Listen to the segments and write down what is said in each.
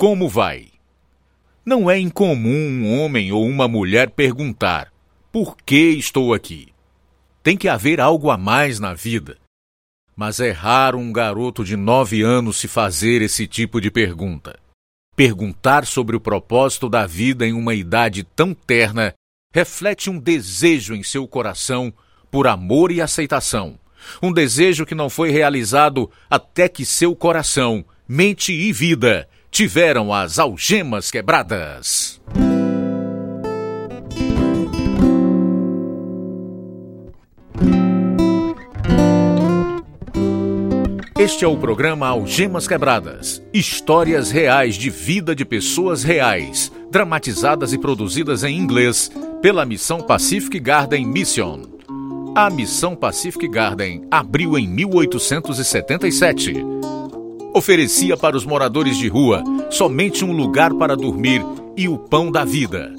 Como vai? Não é incomum um homem ou uma mulher perguntar: por que estou aqui? Tem que haver algo a mais na vida. Mas é raro um garoto de nove anos se fazer esse tipo de pergunta. Perguntar sobre o propósito da vida em uma idade tão terna reflete um desejo em seu coração por amor e aceitação. Um desejo que não foi realizado até que seu coração, mente e vida tiveram as algemas quebradas. Este é o programa Algemas Quebradas. Histórias reais de vida de pessoas reais, dramatizadas e produzidas em inglês pela Missão Pacific Garden Mission. A Missão Pacific Garden abriu em 1877. Oferecia para os moradores de rua somente um lugar para dormir e o pão da vida.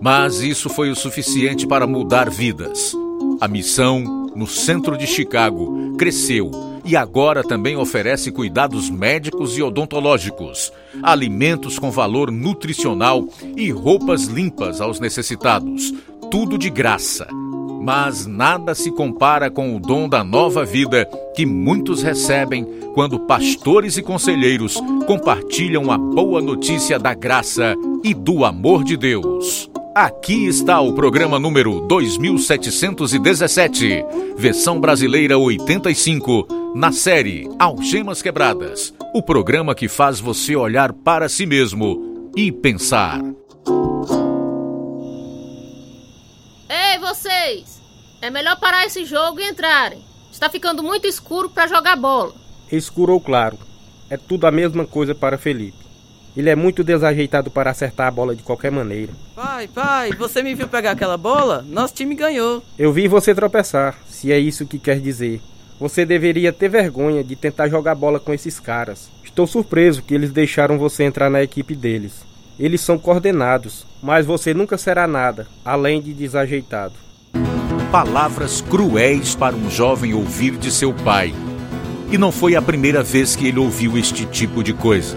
Mas isso foi o suficiente para mudar vidas. A missão, no centro de Chicago, cresceu e agora também oferece cuidados médicos e odontológicos, alimentos com valor nutricional e roupas limpas aos necessitados. Tudo de graça. Mas nada se compara com o dom da nova vida que muitos recebem quando pastores e conselheiros compartilham a boa notícia da graça e do amor de Deus. Aqui está o programa número 2717, versão brasileira 85, na série Algemas Quebradas. O programa que faz você olhar para si mesmo e pensar. Vocês! É melhor parar esse jogo e entrarem. Está ficando muito escuro para jogar bola. Escuro ou claro, é tudo a mesma coisa para Felipe. Ele é muito desajeitado para acertar a bola de qualquer maneira. Pai, pai, você me viu pegar aquela bola? Nosso time ganhou. Eu vi você tropeçar, se é isso que quer dizer. Você deveria ter vergonha de tentar jogar bola com esses caras. Estou surpreso que eles deixaram você entrar na equipe deles. Eles são coordenados, mas você nunca será nada, além de desajeitado. Palavras cruéis para um jovem ouvir de seu pai. E não foi a primeira vez que ele ouviu este tipo de coisa.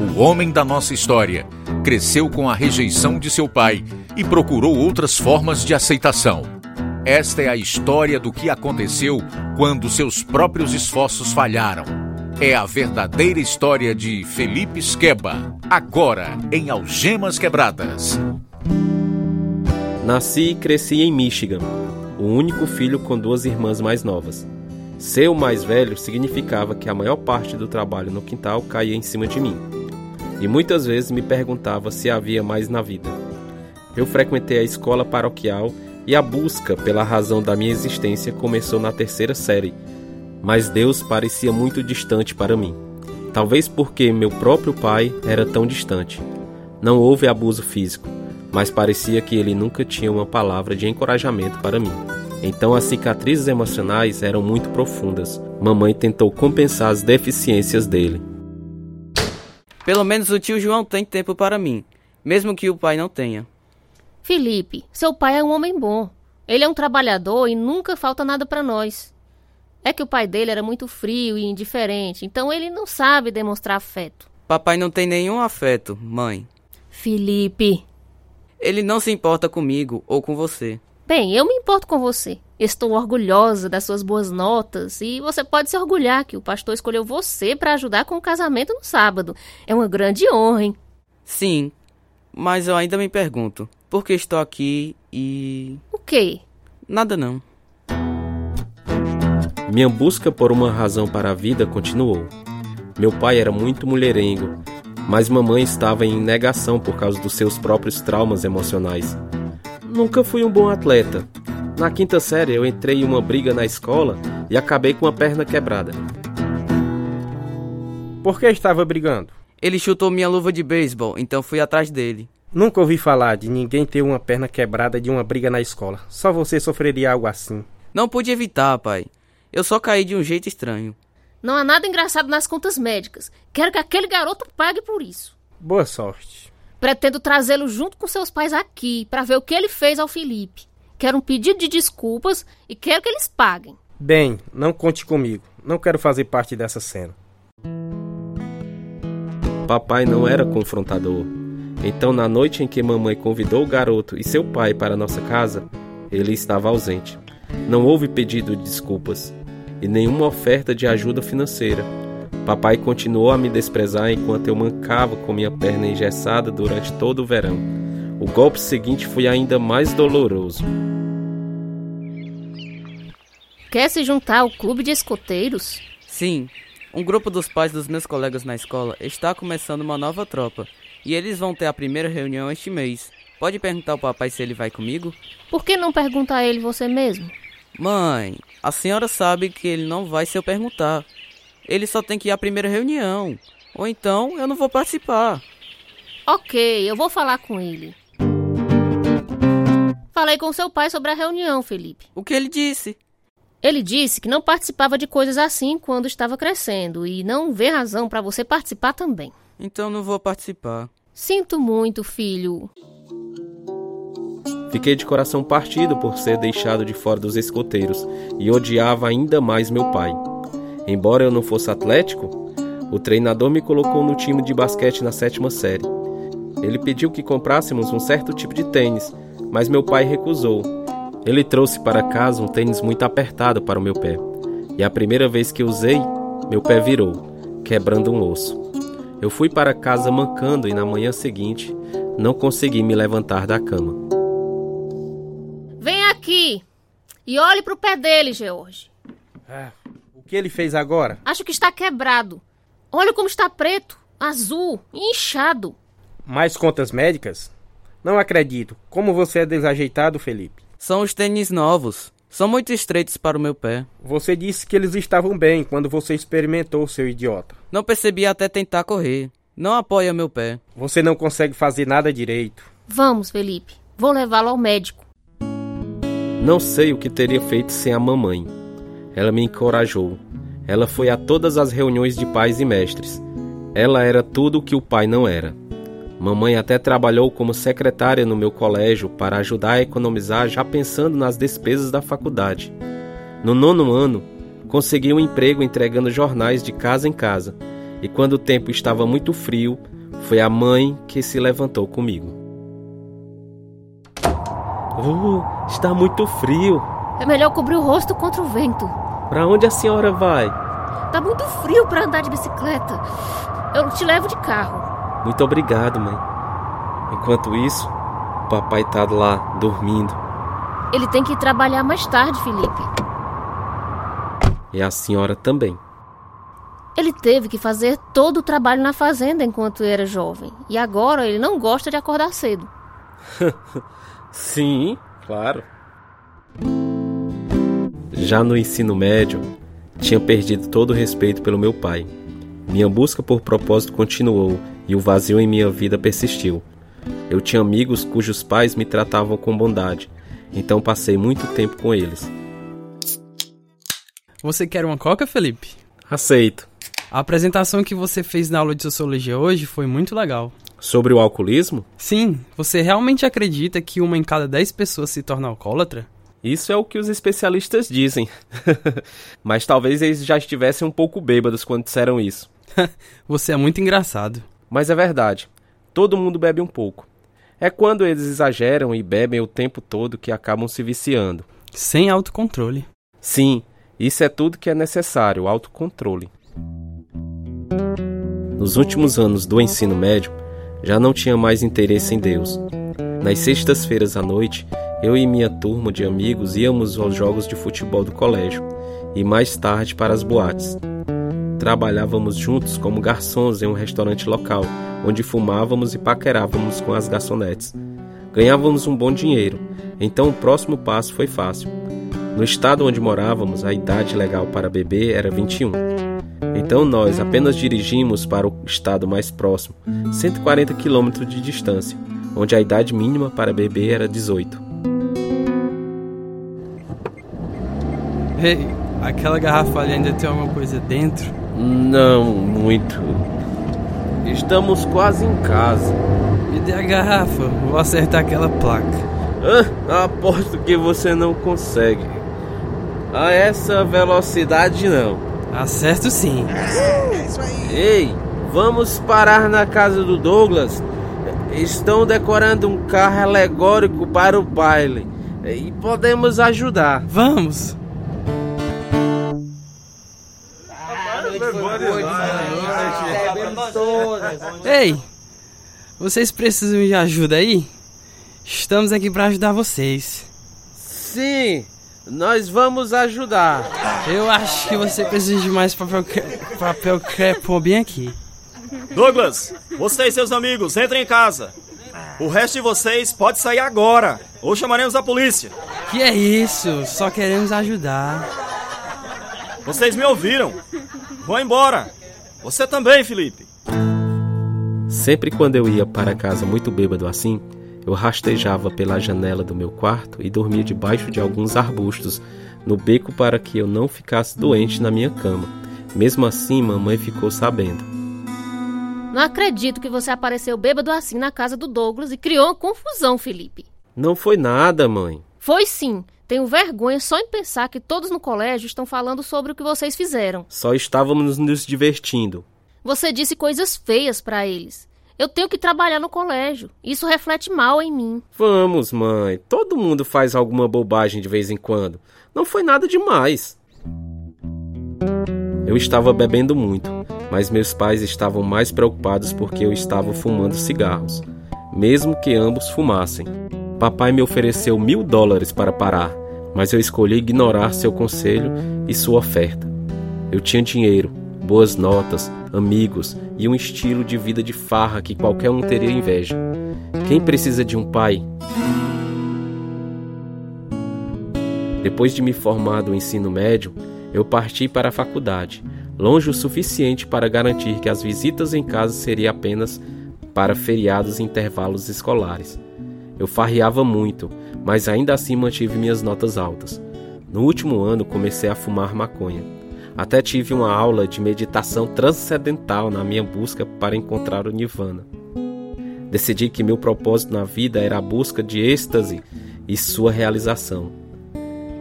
O homem da nossa história cresceu com a rejeição de seu pai e procurou outras formas de aceitação. Esta é a história do que aconteceu quando seus próprios esforços falharam. É a verdadeira história de Felipe Skeba, agora em Algemas Quebradas. Nasci e cresci em Michigan, o único filho com duas irmãs mais novas. Ser o mais velho significava que a maior parte do trabalho no quintal caía em cima de mim e muitas vezes me perguntava se havia mais na vida. Eu frequentei a escola paroquial e a busca pela razão da minha existência começou na terceira série, mas Deus parecia muito distante para mim. Talvez porque meu próprio pai era tão distante. Não houve abuso físico, mas parecia que ele nunca tinha uma palavra de encorajamento para mim. Então as cicatrizes emocionais eram muito profundas. Mamãe tentou compensar as deficiências dele. Pelo menos o tio João tem tempo para mim, mesmo que o pai não tenha. Felipe, seu pai é um homem bom. Ele é um trabalhador e nunca falta nada para nós. É que o pai dele era muito frio e indiferente, então ele não sabe demonstrar afeto. Papai não tem nenhum afeto, mãe. Felipe. Ele não se importa comigo ou com você. Bem, eu me importo com você. Estou orgulhosa das suas boas notas e você pode se orgulhar que o pastor escolheu você para ajudar com o casamento no sábado. É uma grande honra, hein? Sim, mas eu ainda me pergunto, por que estou aqui e. O quê? Nada não. Minha busca por uma razão para a vida continuou. Meu pai era muito mulherengo, mas mamãe estava em negação por causa dos seus próprios traumas emocionais. Nunca fui um bom atleta. Na quinta série eu entrei em uma briga na escola e acabei com a perna quebrada. Por que estava brigando? Ele chutou minha luva de beisebol, então fui atrás dele. Nunca ouvi falar de ninguém ter uma perna quebrada de uma briga na escola. Só você sofreria algo assim. Não pude evitar, pai. Eu só caí de um jeito estranho. Não há nada engraçado nas contas médicas. Quero que aquele garoto pague por isso. Boa sorte. Pretendo trazê-lo junto com seus pais aqui para ver o que ele fez ao Felipe. Quero um pedido de desculpas e quero que eles paguem. Bem, não conte comigo. Não quero fazer parte dessa cena. Papai não era confrontador. Então, na noite em que mamãe convidou o garoto e seu pai para nossa casa, ele estava ausente. Não houve pedido de desculpas e nenhuma oferta de ajuda financeira. Papai continuou a me desprezar enquanto eu mancava com minha perna engessada durante todo o verão. O golpe seguinte foi ainda mais doloroso. Quer se juntar ao clube de escoteiros? Sim, um grupo dos pais dos meus colegas na escola está começando uma nova tropa e eles vão ter a primeira reunião este mês. Pode perguntar ao papai se ele vai comigo? Por que não pergunta a ele você mesmo? Mãe, a senhora sabe que ele não vai se eu perguntar. Ele só tem que ir à primeira reunião. Ou então eu não vou participar. Ok, eu vou falar com ele. Falei com seu pai sobre a reunião, Felipe. O que ele disse? Ele disse que não participava de coisas assim quando estava crescendo e não vê razão para você participar também. Então não vou participar. Sinto muito, filho. Fiquei de coração partido por ser deixado de fora dos escoteiros e odiava ainda mais meu pai. Embora eu não fosse atlético, o treinador me colocou no time de basquete na sétima série. Ele pediu que comprássemos um certo tipo de tênis, mas meu pai recusou. Ele trouxe para casa um tênis muito apertado para o meu pé, e a primeira vez que usei, meu pé virou, quebrando um osso. Eu fui para casa mancando e na manhã seguinte não consegui me levantar da cama. E olhe para o pé dele, George. Ah, o que ele fez agora? Acho que está quebrado. Olha como está preto, azul e inchado. Mais contas médicas? Não acredito. Como você é desajeitado, Felipe? São os tênis novos. São muito estreitos para o meu pé. Você disse que eles estavam bem quando você experimentou, seu idiota. Não percebi até tentar correr. Não apoia meu pé. Você não consegue fazer nada direito. Vamos, Felipe. Vou levá-lo ao médico. Não sei o que teria feito sem a mamãe. Ela me encorajou. Ela foi a todas as reuniões de pais e mestres. Ela era tudo o que o pai não era. Mamãe até trabalhou como secretária no meu colégio para ajudar a economizar já pensando nas despesas da faculdade. No nono ano, consegui um emprego entregando jornais de casa em casa, e quando o tempo estava muito frio, foi a mãe que se levantou comigo. Oh, está muito frio. É melhor cobrir o rosto contra o vento. Para onde a senhora vai? Tá muito frio para andar de bicicleta. Eu te levo de carro. Muito obrigado, mãe. Enquanto isso, o papai tá lá dormindo. Ele tem que ir trabalhar mais tarde, Felipe. E a senhora também. Ele teve que fazer todo o trabalho na fazenda enquanto era jovem. E agora ele não gosta de acordar cedo. Sim, claro. Já no ensino médio, tinha perdido todo o respeito pelo meu pai. Minha busca por propósito continuou e o vazio em minha vida persistiu. Eu tinha amigos cujos pais me tratavam com bondade, então passei muito tempo com eles. Você quer uma coca, Felipe? Aceito. A apresentação que você fez na aula de sociologia hoje foi muito legal. Sobre o alcoolismo? Sim, você realmente acredita que uma em cada dez pessoas se torna alcoólatra? Isso é o que os especialistas dizem. Mas talvez eles já estivessem um pouco bêbados quando disseram isso. você é muito engraçado. Mas é verdade. Todo mundo bebe um pouco. É quando eles exageram e bebem o tempo todo que acabam se viciando. Sem autocontrole. Sim, isso é tudo que é necessário, autocontrole. Nos últimos anos do ensino médio, já não tinha mais interesse em Deus. Nas sextas-feiras à noite, eu e minha turma de amigos íamos aos jogos de futebol do colégio e mais tarde para as boates. Trabalhávamos juntos como garçons em um restaurante local, onde fumávamos e paquerávamos com as garçonetes. Ganhávamos um bom dinheiro, então o próximo passo foi fácil. No estado onde morávamos, a idade legal para beber era 21. Então nós apenas dirigimos para o estado mais próximo, 140 quilômetros de distância, onde a idade mínima para beber era 18. Ei, aquela garrafa ali ainda tem alguma coisa dentro? Não muito. Estamos quase em casa. Me dê a garrafa, vou acertar aquela placa. Ah, aposto que você não consegue. A essa velocidade não. Acerto sim. Ei, Vamos parar na casa do Douglas. Estão decorando um carro alegórico para o baile e podemos ajudar. Vamos! Ei! Vocês precisam de ajuda aí? Estamos aqui para ajudar vocês. Sim, nós vamos ajudar. Eu acho que você precisa de mais papel, papel crepe bem aqui. Douglas, você e seus amigos, entrem em casa. O resto de vocês pode sair agora, ou chamaremos a polícia. Que é isso? Só queremos ajudar. Vocês me ouviram. Vão embora. Você também, Felipe. Sempre quando eu ia para casa muito bêbado assim, eu rastejava pela janela do meu quarto e dormia debaixo de alguns arbustos no beco para que eu não ficasse doente na minha cama. Mesmo assim, mamãe ficou sabendo. Não acredito que você apareceu bêbado assim na casa do Douglas e criou uma confusão, Felipe. Não foi nada, mãe. Foi sim. Tenho vergonha só em pensar que todos no colégio estão falando sobre o que vocês fizeram. Só estávamos nos divertindo. Você disse coisas feias para eles. Eu tenho que trabalhar no colégio. Isso reflete mal em mim. Vamos, mãe. Todo mundo faz alguma bobagem de vez em quando. Não foi nada demais. Eu estava bebendo muito, mas meus pais estavam mais preocupados porque eu estava fumando cigarros, mesmo que ambos fumassem. Papai me ofereceu mil dólares para parar, mas eu escolhi ignorar seu conselho e sua oferta. Eu tinha dinheiro, boas notas, amigos e um estilo de vida de farra que qualquer um teria inveja. Quem precisa de um pai? Depois de me formar do ensino médio, eu parti para a faculdade, longe o suficiente para garantir que as visitas em casa seriam apenas para feriados e intervalos escolares. Eu farreava muito, mas ainda assim mantive minhas notas altas. No último ano comecei a fumar maconha. Até tive uma aula de meditação transcendental na minha busca para encontrar o Nirvana. Decidi que meu propósito na vida era a busca de êxtase e sua realização.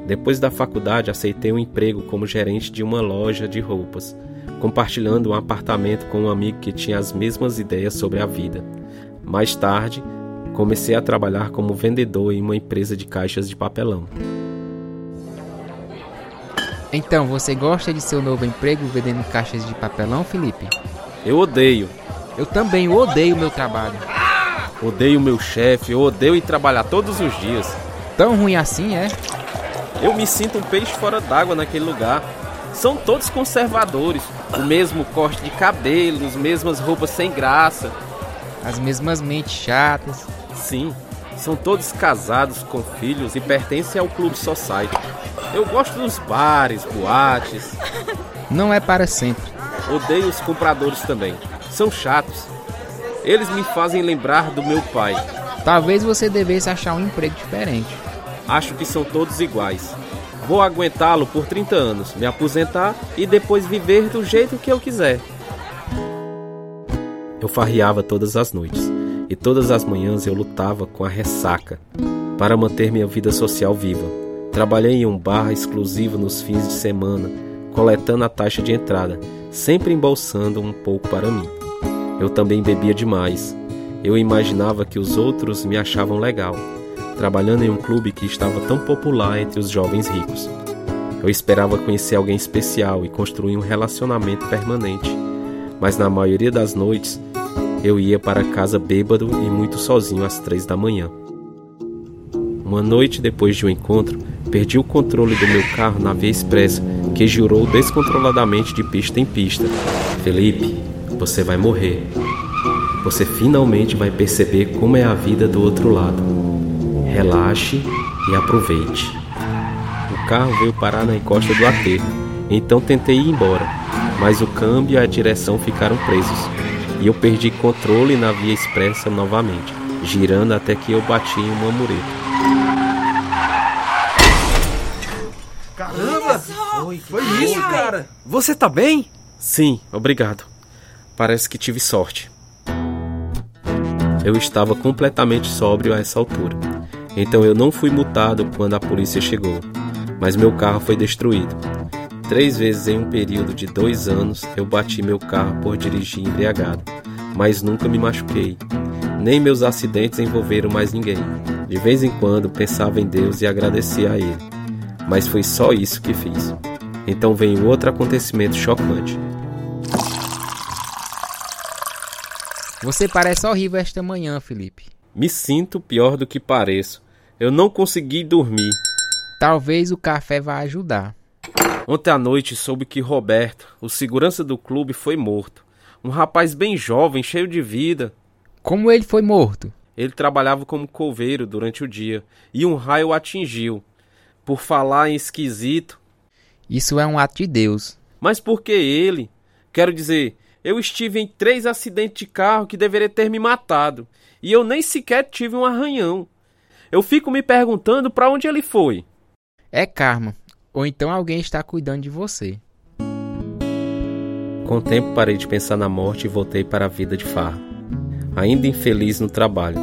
Depois da faculdade, aceitei um emprego como gerente de uma loja de roupas, compartilhando um apartamento com um amigo que tinha as mesmas ideias sobre a vida. Mais tarde, comecei a trabalhar como vendedor em uma empresa de caixas de papelão. Então, você gosta de seu novo emprego vendendo caixas de papelão, Felipe? Eu odeio. Eu também odeio meu trabalho. Odeio meu chefe, eu odeio ir trabalhar todos os dias. Tão ruim assim, é? Eu me sinto um peixe fora d'água naquele lugar. São todos conservadores, o mesmo corte de cabelo, as mesmas roupas sem graça. As mesmas mentes chatas. Sim, são todos casados com filhos e pertencem ao Clube Society. Eu gosto dos bares, boates. Não é para sempre. Odeio os compradores também. São chatos. Eles me fazem lembrar do meu pai. Talvez você devesse achar um emprego diferente. Acho que são todos iguais. Vou aguentá-lo por 30 anos, me aposentar e depois viver do jeito que eu quiser. Eu farreava todas as noites e todas as manhãs eu lutava com a ressaca para manter minha vida social viva. Trabalhei em um bar exclusivo nos fins de semana, coletando a taxa de entrada, sempre embolsando um pouco para mim. Eu também bebia demais. Eu imaginava que os outros me achavam legal, trabalhando em um clube que estava tão popular entre os jovens ricos. Eu esperava conhecer alguém especial e construir um relacionamento permanente, mas na maioria das noites eu ia para casa bêbado e muito sozinho às três da manhã. Uma noite depois de um encontro, perdi o controle do meu carro na via expressa, que girou descontroladamente de pista em pista. Felipe, você vai morrer. Você finalmente vai perceber como é a vida do outro lado. Relaxe e aproveite. O carro veio parar na encosta do aterro, então tentei ir embora, mas o câmbio e a direção ficaram presos e eu perdi controle na via expressa novamente, girando até que eu bati em uma mureta. Caramba! Foi, foi isso, cara! Você tá bem? Sim, obrigado. Parece que tive sorte. Eu estava completamente sóbrio a essa altura, então eu não fui multado quando a polícia chegou, mas meu carro foi destruído. Três vezes em um período de dois anos eu bati meu carro por dirigir embriagado, mas nunca me machuquei. Nem meus acidentes envolveram mais ninguém. De vez em quando pensava em Deus e agradecia a Ele, mas foi só isso que fiz. Então veio outro acontecimento chocante. Você parece horrível esta manhã, Felipe. Me sinto pior do que pareço. Eu não consegui dormir. Talvez o café vá ajudar. Ontem à noite soube que Roberto, o segurança do clube, foi morto. Um rapaz bem jovem, cheio de vida. Como ele foi morto? Ele trabalhava como coveiro durante o dia e um raio o atingiu. Por falar em esquisito. Isso é um ato de Deus. Mas por que ele? Quero dizer, eu estive em três acidentes de carro que deveria ter me matado. E eu nem sequer tive um arranhão. Eu fico me perguntando para onde ele foi. É karma. Ou então alguém está cuidando de você. Com o tempo parei de pensar na morte e voltei para a vida de farra. Ainda infeliz no trabalho.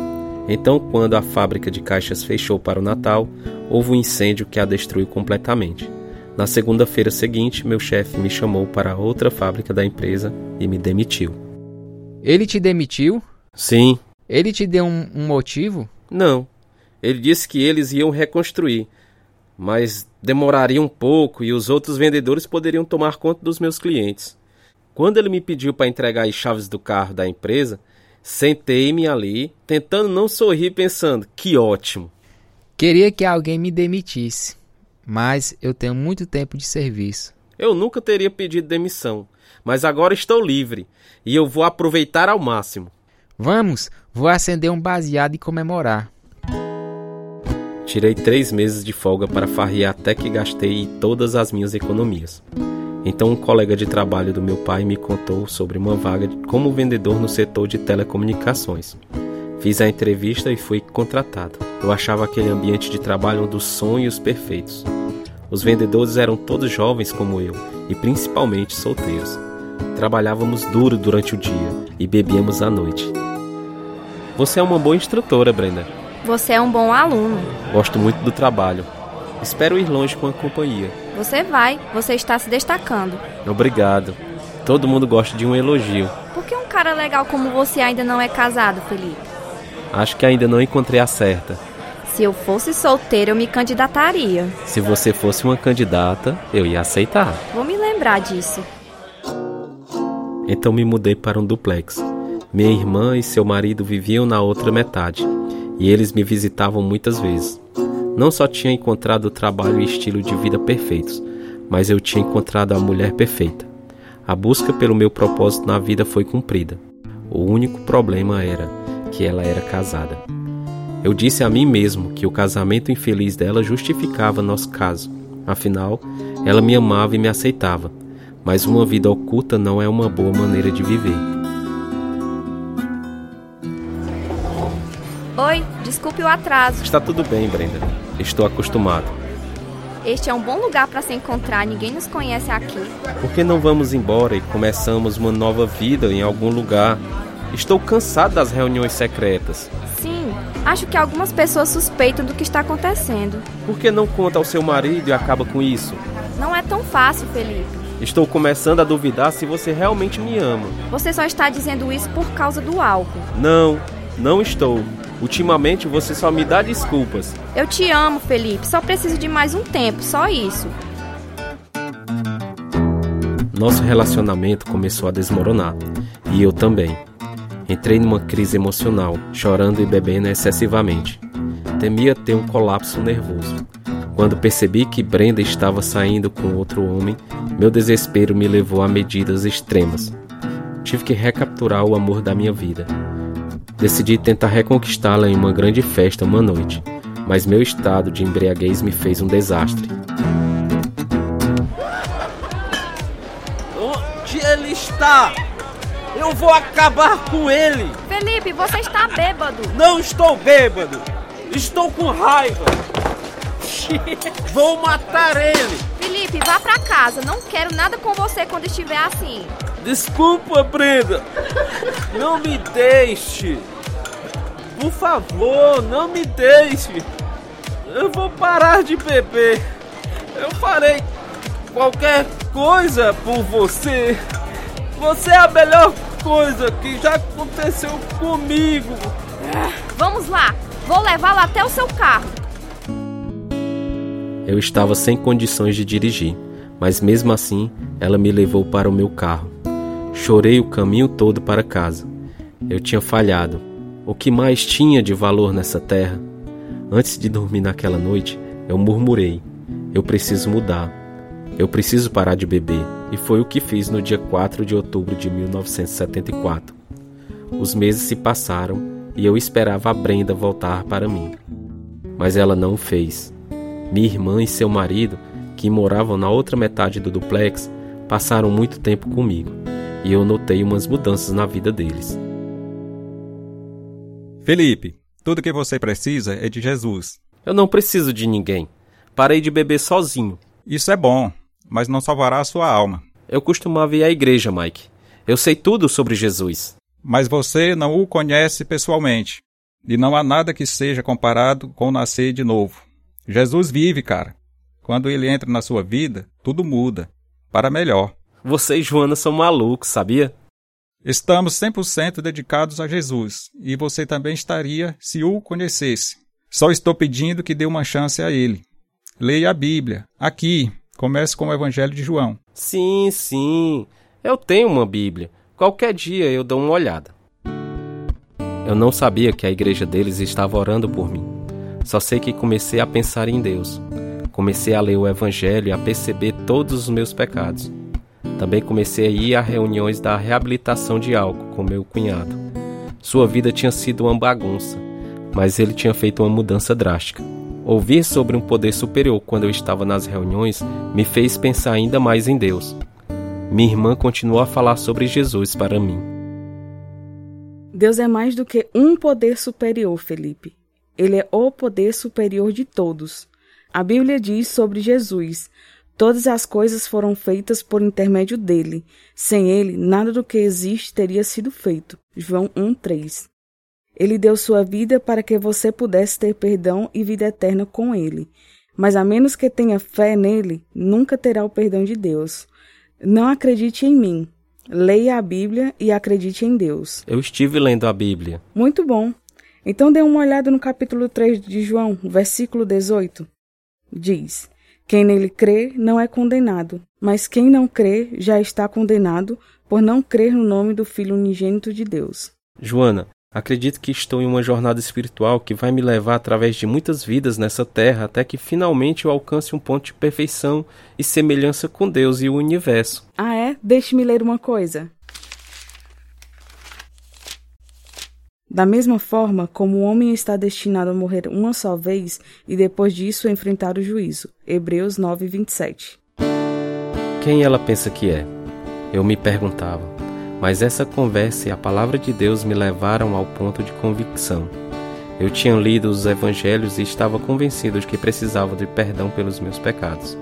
Então, quando a fábrica de caixas fechou para o Natal, houve um incêndio que a destruiu completamente. Na segunda-feira seguinte, meu chefe me chamou para outra fábrica da empresa e me demitiu. Ele te demitiu? Sim. Ele te deu um, um motivo? Não. Ele disse que eles iam reconstruir, mas demoraria um pouco e os outros vendedores poderiam tomar conta dos meus clientes. Quando ele me pediu para entregar as chaves do carro da empresa, sentei-me ali, tentando não sorrir, pensando: que ótimo. Queria que alguém me demitisse mas eu tenho muito tempo de serviço. Eu nunca teria pedido demissão, mas agora estou livre e eu vou aproveitar ao máximo. Vamos, vou acender um baseado e comemorar. Tirei três meses de folga para farrear até que gastei todas as minhas economias. Então, um colega de trabalho do meu pai me contou sobre uma vaga como vendedor no setor de telecomunicações. Fiz a entrevista e fui contratado. Eu achava aquele ambiente de trabalho um dos sonhos perfeitos. Os vendedores eram todos jovens como eu e principalmente solteiros. Trabalhávamos duro durante o dia e bebíamos à noite. Você é uma boa instrutora, Brenda. Você é um bom aluno. Gosto muito do trabalho. Espero ir longe com a companhia. Você vai, você está se destacando. Obrigado. Todo mundo gosta de um elogio. Por que um cara legal como você ainda não é casado, Felipe? Acho que ainda não encontrei a certa. Se eu fosse solteira, eu me candidataria. Se você fosse uma candidata, eu ia aceitar. Vou me lembrar disso. Então me mudei para um duplex. Minha irmã e seu marido viviam na outra metade, e eles me visitavam muitas vezes. Não só tinha encontrado o trabalho e estilo de vida perfeitos, mas eu tinha encontrado a mulher perfeita. A busca pelo meu propósito na vida foi cumprida. O único problema era que ela era casada. Eu disse a mim mesmo que o casamento infeliz dela justificava nosso caso. Afinal, ela me amava e me aceitava, mas uma vida oculta não é uma boa maneira de viver. Oi, desculpe o atraso. Está tudo bem, Brenda. Estou acostumado. Este é um bom lugar para se encontrar, ninguém nos conhece aqui. Por que não vamos embora e começamos uma nova vida em algum lugar Estou cansado das reuniões secretas. Sim, acho que algumas pessoas suspeitam do que está acontecendo. Por que não conta ao seu marido e acaba com isso? Não é tão fácil, Felipe. Estou começando a duvidar se você realmente me ama. Você só está dizendo isso por causa do álcool. Não, não estou. Ultimamente você só me dá desculpas. Eu te amo, Felipe. Só preciso de mais um tempo, só isso. Nosso relacionamento começou a desmoronar. E eu também. Entrei numa crise emocional, chorando e bebendo excessivamente. Temia ter um colapso nervoso. Quando percebi que Brenda estava saindo com outro homem, meu desespero me levou a medidas extremas. Tive que recapturar o amor da minha vida. Decidi tentar reconquistá-la em uma grande festa uma noite, mas meu estado de embriaguez me fez um desastre. Onde ele está? Eu vou acabar com ele! Felipe, você está bêbado! Não estou bêbado! Estou com raiva! vou matar ele! Felipe, vá pra casa. Não quero nada com você quando estiver assim. Desculpa, Brenda! Não me deixe! Por favor, não me deixe! Eu vou parar de beber! Eu farei qualquer coisa por você. Você é a melhor coisa que já aconteceu comigo. Vamos lá, vou levá-lo até o seu carro. Eu estava sem condições de dirigir, mas mesmo assim ela me levou para o meu carro. Chorei o caminho todo para casa. Eu tinha falhado. O que mais tinha de valor nessa terra? Antes de dormir naquela noite, eu murmurei: Eu preciso mudar. Eu preciso parar de beber. E foi o que fiz no dia 4 de outubro de 1974. Os meses se passaram e eu esperava a Brenda voltar para mim. Mas ela não o fez. Minha irmã e seu marido, que moravam na outra metade do duplex, passaram muito tempo comigo e eu notei umas mudanças na vida deles. Felipe, tudo que você precisa é de Jesus. Eu não preciso de ninguém. Parei de beber sozinho. Isso é bom, mas não salvará a sua alma. Eu costumava ir à igreja, Mike. Eu sei tudo sobre Jesus. Mas você não o conhece pessoalmente. E não há nada que seja comparado com nascer de novo. Jesus vive, cara. Quando ele entra na sua vida, tudo muda. Para melhor. Você e Joana são malucos, sabia? Estamos 100% dedicados a Jesus, e você também estaria se o conhecesse. Só estou pedindo que dê uma chance a ele. Leia a Bíblia. Aqui, comece com o Evangelho de João. Sim, sim. Eu tenho uma Bíblia. Qualquer dia eu dou uma olhada. Eu não sabia que a igreja deles estava orando por mim. Só sei que comecei a pensar em Deus. Comecei a ler o Evangelho e a perceber todos os meus pecados. Também comecei a ir a reuniões da reabilitação de álcool com meu cunhado. Sua vida tinha sido uma bagunça, mas ele tinha feito uma mudança drástica. Ouvir sobre um poder superior quando eu estava nas reuniões me fez pensar ainda mais em Deus. Minha irmã continuou a falar sobre Jesus para mim. Deus é mais do que um poder superior, Felipe. Ele é o poder superior de todos. A Bíblia diz sobre Jesus: Todas as coisas foram feitas por intermédio dele. Sem ele, nada do que existe teria sido feito. João 1:3. Ele deu sua vida para que você pudesse ter perdão e vida eterna com ele. Mas a menos que tenha fé nele, nunca terá o perdão de Deus. Não acredite em mim. Leia a Bíblia e acredite em Deus. Eu estive lendo a Bíblia. Muito bom. Então dê uma olhada no capítulo 3 de João, versículo 18. Diz: quem nele crê não é condenado, mas quem não crê já está condenado por não crer no nome do Filho unigênito de Deus. Joana, acredito que estou em uma jornada espiritual que vai me levar através de muitas vidas nessa terra até que finalmente eu alcance um ponto de perfeição e semelhança com Deus e o universo. Ah, é? Deixe-me ler uma coisa. Da mesma forma como o homem está destinado a morrer uma só vez e depois disso enfrentar o juízo. Hebreus 9, 27. Quem ela pensa que é? Eu me perguntava. Mas essa conversa e a palavra de Deus me levaram ao ponto de convicção. Eu tinha lido os evangelhos e estava convencido de que precisava de perdão pelos meus pecados.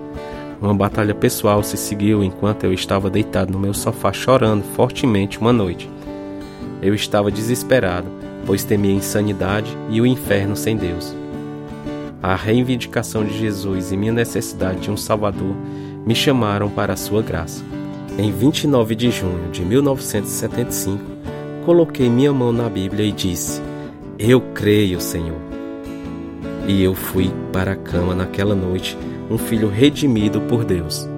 Uma batalha pessoal se seguiu enquanto eu estava deitado no meu sofá chorando fortemente uma noite. Eu estava desesperado, pois temia a insanidade e o inferno sem Deus. A reivindicação de Jesus e minha necessidade de um Salvador me chamaram para a sua graça. Em 29 de junho de 1975, coloquei minha mão na Bíblia e disse: Eu creio, Senhor. E eu fui para a cama naquela noite, um filho redimido por Deus.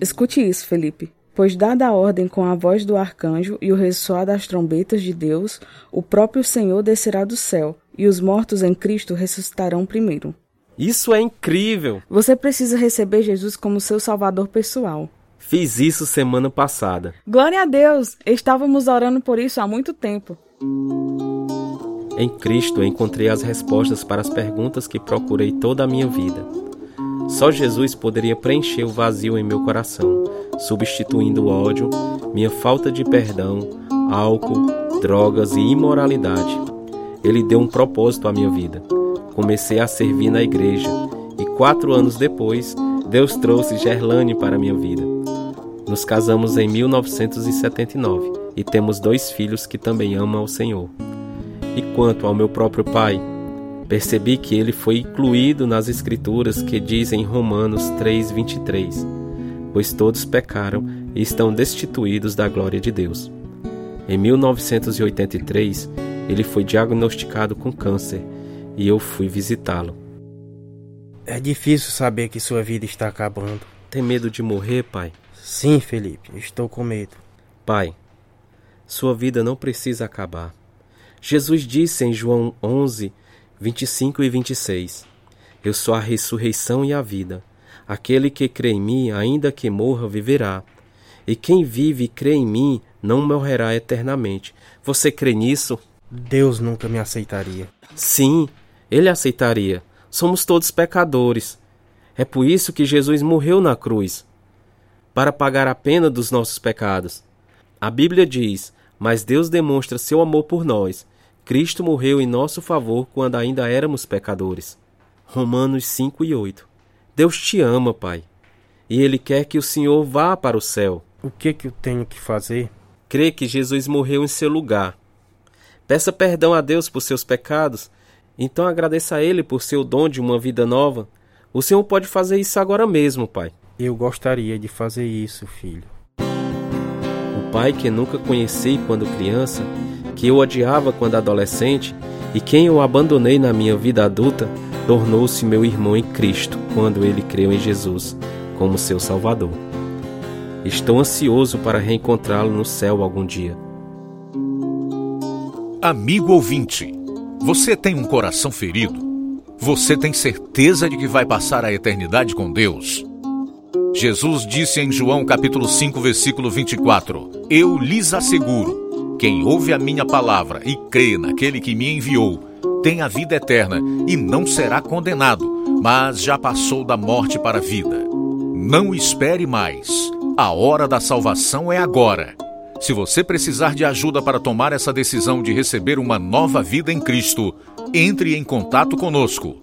Escute isso, Felipe. Pois, dada a ordem com a voz do arcanjo e o ressoar das trombetas de Deus, o próprio Senhor descerá do céu, e os mortos em Cristo ressuscitarão primeiro. Isso é incrível! Você precisa receber Jesus como seu salvador pessoal. Fiz isso semana passada. Glória a Deus! Estávamos orando por isso há muito tempo. Em Cristo encontrei as respostas para as perguntas que procurei toda a minha vida. Só Jesus poderia preencher o vazio em meu coração, substituindo o ódio, minha falta de perdão, álcool, drogas e imoralidade. Ele deu um propósito à minha vida. Comecei a servir na igreja e quatro anos depois, Deus trouxe Gerlane para minha vida. Nos casamos em 1979 e temos dois filhos que também amam ao Senhor. E quanto ao meu próprio pai, Percebi que ele foi incluído nas escrituras que dizem em Romanos 3:23, pois todos pecaram e estão destituídos da glória de Deus. Em 1983, ele foi diagnosticado com câncer e eu fui visitá-lo. É difícil saber que sua vida está acabando. Tem medo de morrer, pai? Sim, Felipe, estou com medo. Pai, sua vida não precisa acabar. Jesus disse em João 11, 25 e 26: Eu sou a ressurreição e a vida. Aquele que crê em mim, ainda que morra, viverá. E quem vive e crê em mim, não morrerá eternamente. Você crê nisso? Deus nunca me aceitaria. Sim, ele aceitaria. Somos todos pecadores. É por isso que Jesus morreu na cruz para pagar a pena dos nossos pecados. A Bíblia diz: Mas Deus demonstra seu amor por nós. Cristo morreu em nosso favor quando ainda éramos pecadores. Romanos 5 e 8. Deus te ama, Pai, e Ele quer que o Senhor vá para o céu. O que, que eu tenho que fazer? Crê que Jesus morreu em seu lugar. Peça perdão a Deus por seus pecados então agradeça a Ele por seu dom de uma vida nova. O Senhor pode fazer isso agora mesmo, Pai. Eu gostaria de fazer isso, filho. O Pai que nunca conheci quando criança, que eu odiava quando adolescente e quem eu abandonei na minha vida adulta, tornou-se meu irmão em Cristo quando ele creu em Jesus como seu Salvador. Estou ansioso para reencontrá-lo no céu algum dia. Amigo ouvinte, você tem um coração ferido? Você tem certeza de que vai passar a eternidade com Deus? Jesus disse em João capítulo 5, versículo 24: Eu lhes asseguro, quem ouve a minha palavra e crê naquele que me enviou, tem a vida eterna e não será condenado, mas já passou da morte para a vida. Não espere mais. A hora da salvação é agora. Se você precisar de ajuda para tomar essa decisão de receber uma nova vida em Cristo, entre em contato conosco.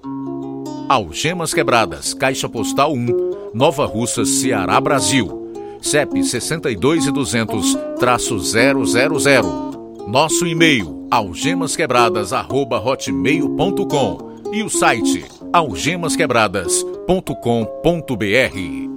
Algemas Quebradas, Caixa Postal 1, Nova Russa, Ceará, Brasil. CEP 62 e 200 000. Nosso e-mail algemasquebradas@hotmail.com e o site algemasquebradas.com.br.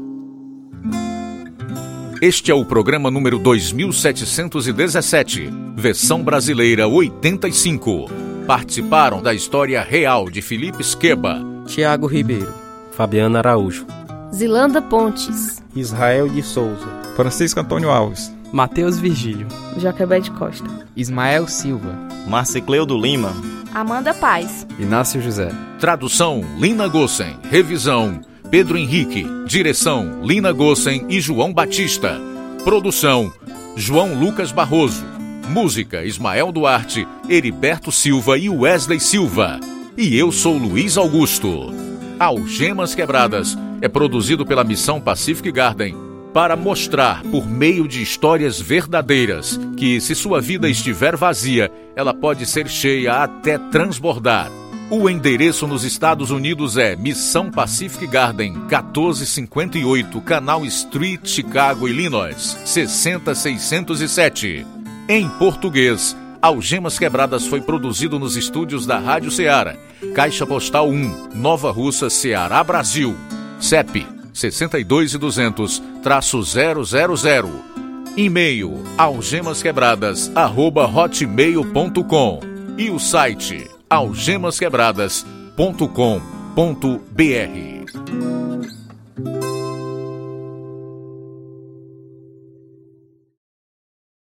Este é o programa número 2717, versão brasileira 85. Participaram da história real de Felipe Esqueba, Tiago Ribeiro, Fabiana Araújo, Zilanda Pontes, Israel de Souza, Francisco Antônio Alves, Matheus Virgílio, Joquebede Costa, Ismael Silva, Marcicleudo Lima, Amanda Paz, Inácio José. Tradução: Lina Gossen. Revisão: Pedro Henrique. Direção: Lina Gossen e João Batista. Produção: João Lucas Barroso. Música: Ismael Duarte, Heriberto Silva e Wesley Silva. E eu sou Luiz Augusto. Algemas Quebradas é produzido pela Missão Pacific Garden para mostrar, por meio de histórias verdadeiras, que se sua vida estiver vazia, ela pode ser cheia até transbordar. O endereço nos Estados Unidos é Missão Pacific Garden, 1458 Canal Street, Chicago, Illinois, 60607. Em português, Algemas Quebradas foi produzido nos estúdios da Rádio Ceará, Caixa Postal 1, Nova Russa, Ceará, Brasil. CEP 62 e 200 000. E-mail algemasquebradas@hotmail.com e o site algemasquebradas.com.br.